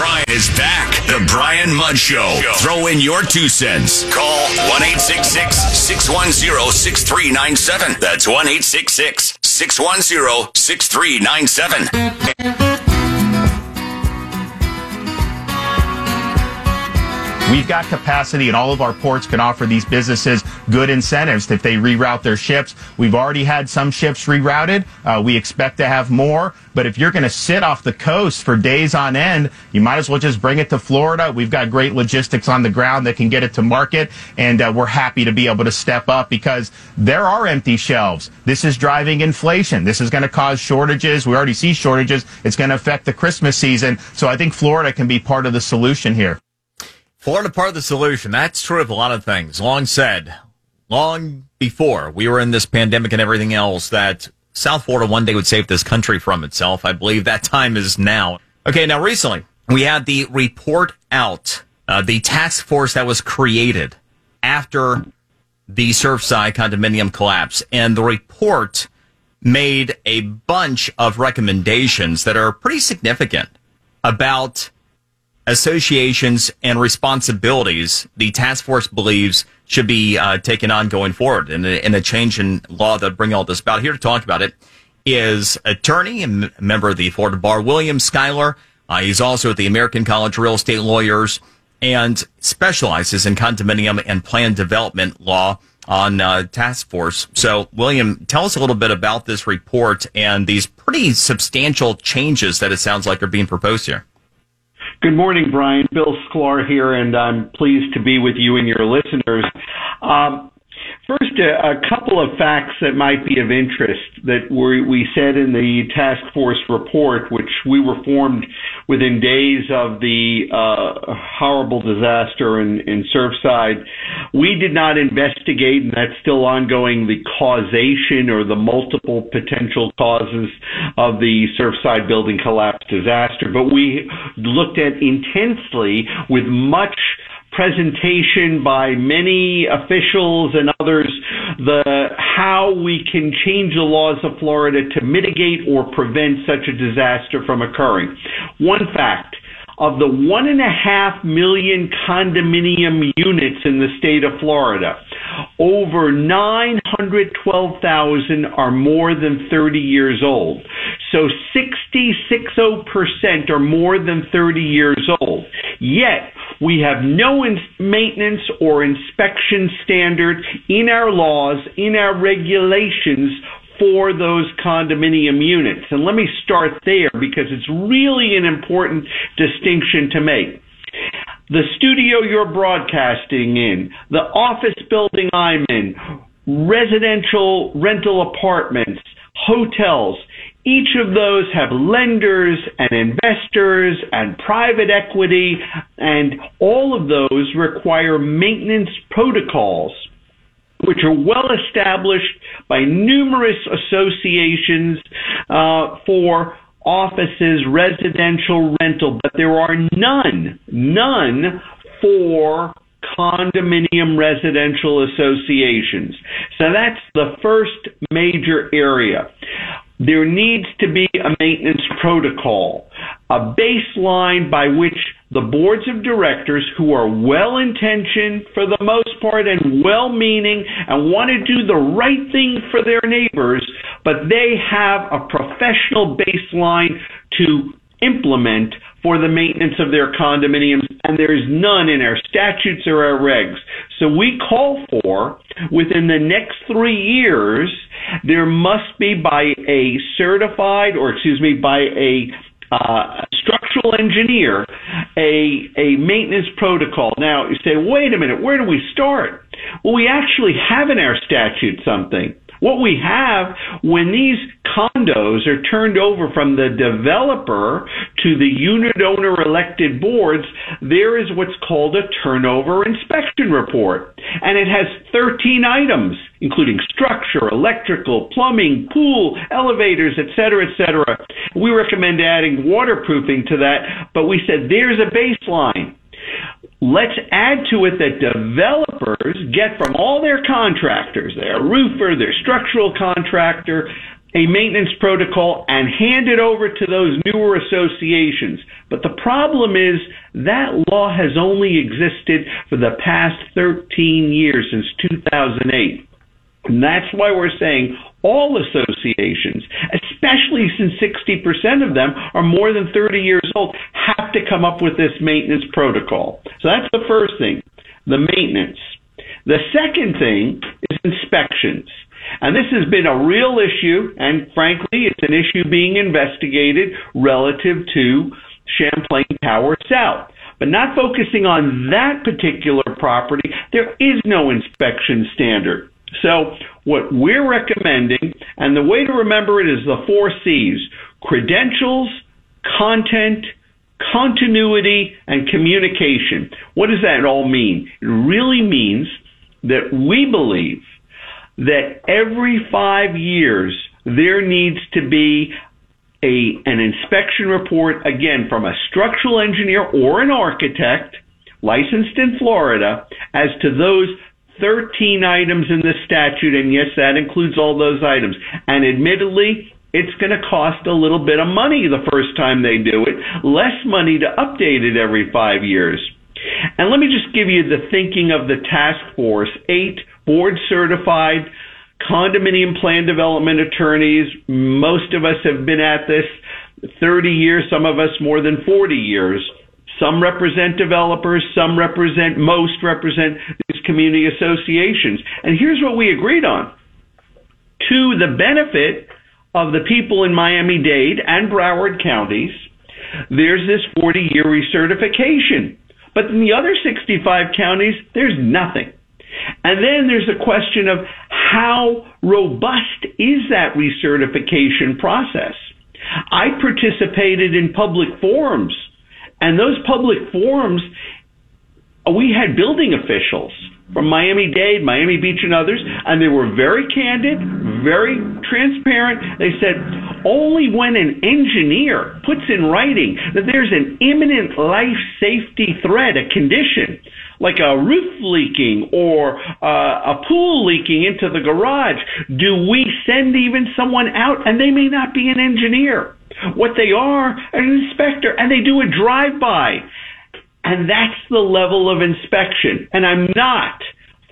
Brian is back. The Brian Mudd Show. Throw in your two cents. Call 1 610 6397. That's 1 610 6397. We've got capacity and all of our ports can offer these businesses good incentives if they reroute their ships. We've already had some ships rerouted. Uh, we expect to have more. But if you're going to sit off the coast for days on end, you might as well just bring it to Florida. We've got great logistics on the ground that can get it to market. And uh, we're happy to be able to step up because there are empty shelves. This is driving inflation. This is going to cause shortages. We already see shortages. It's going to affect the Christmas season. So I think Florida can be part of the solution here. Florida part of the solution. That's true of a lot of things. Long said, long before we were in this pandemic and everything else, that South Florida one day would save this country from itself. I believe that time is now. Okay, now recently we had the report out, uh, the task force that was created after the Surfside condominium collapse, and the report made a bunch of recommendations that are pretty significant about associations and responsibilities the task force believes should be uh, taken on going forward and a, a change in law that bring all this about. Here to talk about it is attorney and member of the Florida Bar, William Sklar. Uh, he's also at the American College of Real Estate Lawyers and specializes in condominium and plan development law on uh, task force. So, William, tell us a little bit about this report and these pretty substantial changes that it sounds like are being proposed here. Good morning, Brian. Bill Sklar here, and I'm pleased to be with you and your listeners. Um, First, a, a, couple of facts that might be of interest that we, we said in the task force report, which we were formed within days of the uh, horrible disaster in, in Surfside. We did not investigate, and that's still ongoing, the causation or the multiple potential causes of the Surfside building collapse disaster, but we looked at intensely with much presentation by many officials and others the how we can change the laws of Florida to mitigate or prevent such a disaster from occurring. One fact of the one and a half million condominium units in the state of Florida, over 912,000 are more than 30 years old. So 66% are more than 30 years old. Yet, we have no in- maintenance or inspection standard in our laws, in our regulations for those condominium units. And let me start there because it's really an important distinction to make. The studio you're broadcasting in, the office building I'm in, residential rental apartments, hotels, each of those have lenders and investors and private equity, and all of those require maintenance protocols which are well established by numerous associations uh, for offices, residential rental, but there are none, none for condominium residential associations. So that's the first major area there needs to be a maintenance protocol, a baseline by which the boards of directors who are well intentioned for the most part and well meaning and want to do the right thing for their neighbors, but they have a professional baseline to implement for the maintenance of their condominiums, and there is none in our statutes or our regs. So we call for, within the next three years, there must be by a certified, or excuse me, by a uh, structural engineer, a, a maintenance protocol. Now, you say, wait a minute, where do we start? Well, we actually have in our statute something what we have when these condos are turned over from the developer to the unit owner elected boards, there is what's called a turnover inspection report. And it has 13 items, including structure, electrical, plumbing, pool, elevators, etc., etc. We recommend adding waterproofing to that, but we said there's a baseline. Let's add to it that developers get from all their contractors, their roofer, their structural contractor, a maintenance protocol and hand it over to those newer associations. But the problem is that law has only existed for the past 13 years since 2008. And that's why we're saying all associations, especially since 60% of them are more than 30 years old, have to come up with this maintenance protocol. So that's the first thing, the maintenance. The second thing is inspections. And this has been a real issue, and frankly, it's an issue being investigated relative to Champlain Tower South. But not focusing on that particular property, there is no inspection standard. So, what we're recommending, and the way to remember it is the four C's credentials, content, continuity, and communication. What does that all mean? It really means that we believe that every five years there needs to be a, an inspection report, again, from a structural engineer or an architect licensed in Florida as to those 13 items in the statute, and yes, that includes all those items. And admittedly, it's going to cost a little bit of money the first time they do it, less money to update it every five years. And let me just give you the thinking of the task force eight board certified condominium plan development attorneys. Most of us have been at this 30 years, some of us more than 40 years. Some represent developers, some represent, most represent these community associations. And here's what we agreed on. To the benefit of the people in Miami Dade and Broward counties, there's this 40 year recertification. But in the other 65 counties, there's nothing. And then there's a question of how robust is that recertification process? I participated in public forums and those public forums, we had building officials from Miami Dade, Miami Beach, and others, and they were very candid, very transparent. They said only when an engineer puts in writing that there's an imminent life safety threat, a condition, like a roof leaking or uh, a pool leaking into the garage, do we send even someone out? And they may not be an engineer. What they are, an inspector, and they do a drive-by. And that's the level of inspection. And I'm not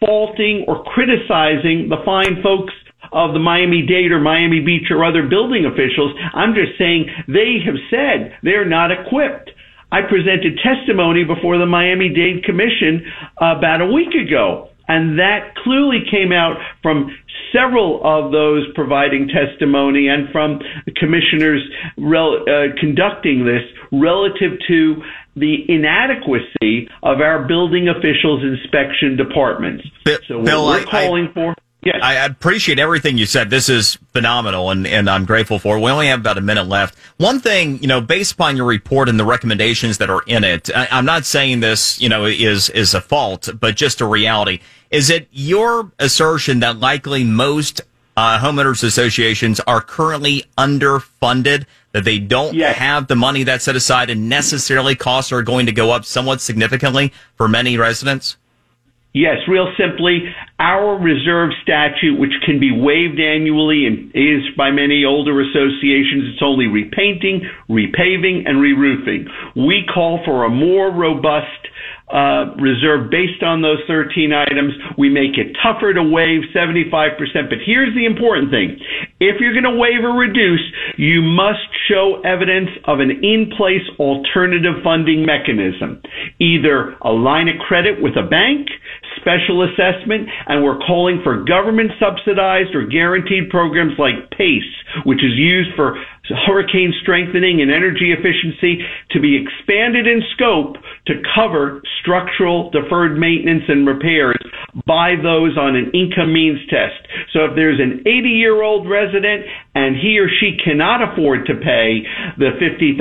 faulting or criticizing the fine folks of the Miami Dade or Miami Beach or other building officials. I'm just saying they have said they're not equipped. I presented testimony before the Miami Dade Commission about a week ago. And that clearly came out from several of those providing testimony and from the commissioners rel- uh, conducting this relative to the inadequacy of our building officials inspection departments. Bill, so what Bill, we're I, calling I, for Yes. I appreciate everything you said. This is phenomenal, and, and I'm grateful for it. We only have about a minute left. One thing, you know, based upon your report and the recommendations that are in it, I, I'm not saying this, you know, is is a fault, but just a reality. Is it your assertion that likely most uh, homeowners associations are currently underfunded, that they don't Yes. have the money that's set aside, and necessarily costs are going to go up somewhat significantly for many residents? Yes, real simply, our reserve statute, which can be waived annually and is by many older associations, it's only repainting, repaving, and re-roofing. We call for a more robust uh, reserve based on those 13 items. We make it tougher to waive 75%. But here's the important thing. If you're going to waive or reduce, you must show evidence of an in-place alternative funding mechanism. Either a line of credit with a bank, special assessment, and we're calling for government subsidized or guaranteed programs like PACE, which is used for hurricane strengthening and energy efficiency to be expanded in scope to cover structural deferred maintenance and repairs by those on an income means test. So if there's an 80 year old resident and he or she cannot afford to pay the 50,000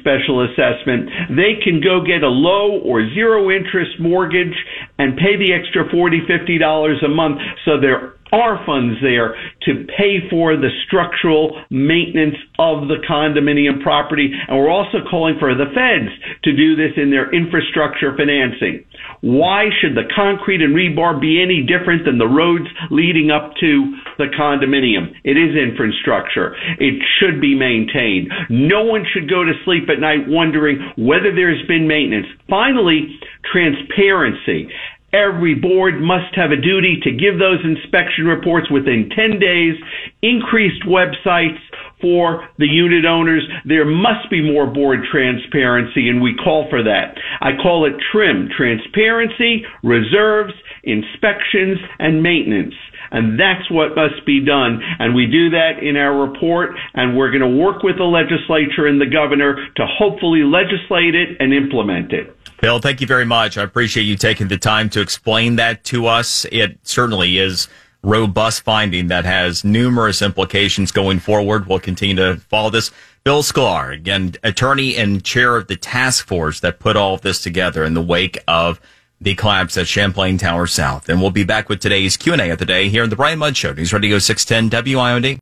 special assessment, they can go get a low or zero interest mortgage and pay the extra 40, 50 dollars a month so there are funds there to pay for the structural maintenance of the condominium property. And we're also calling for the feds to do this in their infrastructure financing. Why should the concrete and rebar be any different than the roads leading up to the condominium? It is infrastructure. It should be maintained. No one should go to sleep at night wondering whether there's been maintenance. Finally, transparency. Every board must have a duty to give those inspection reports within 10 days, increased websites for the unit owners. There must be more board transparency, and we call for that. I call it TRIM transparency, reserves, inspections, and maintenance. And that's what must be done. And we do that in our report, and we're going to work with the legislature and the governor to hopefully legislate it and implement it. Bill, thank you very much. I appreciate you taking the time to explain that to us. It certainly is robust finding that has numerous implications going forward. We'll continue to follow this. Bill Sklar, again, attorney and chair of the task force that put all of this together in the wake of the collapse at Champlain Tower South. And we'll be back with today's Q&A of the day here on the Brian Mudd Show, News Radio 610 WIOD.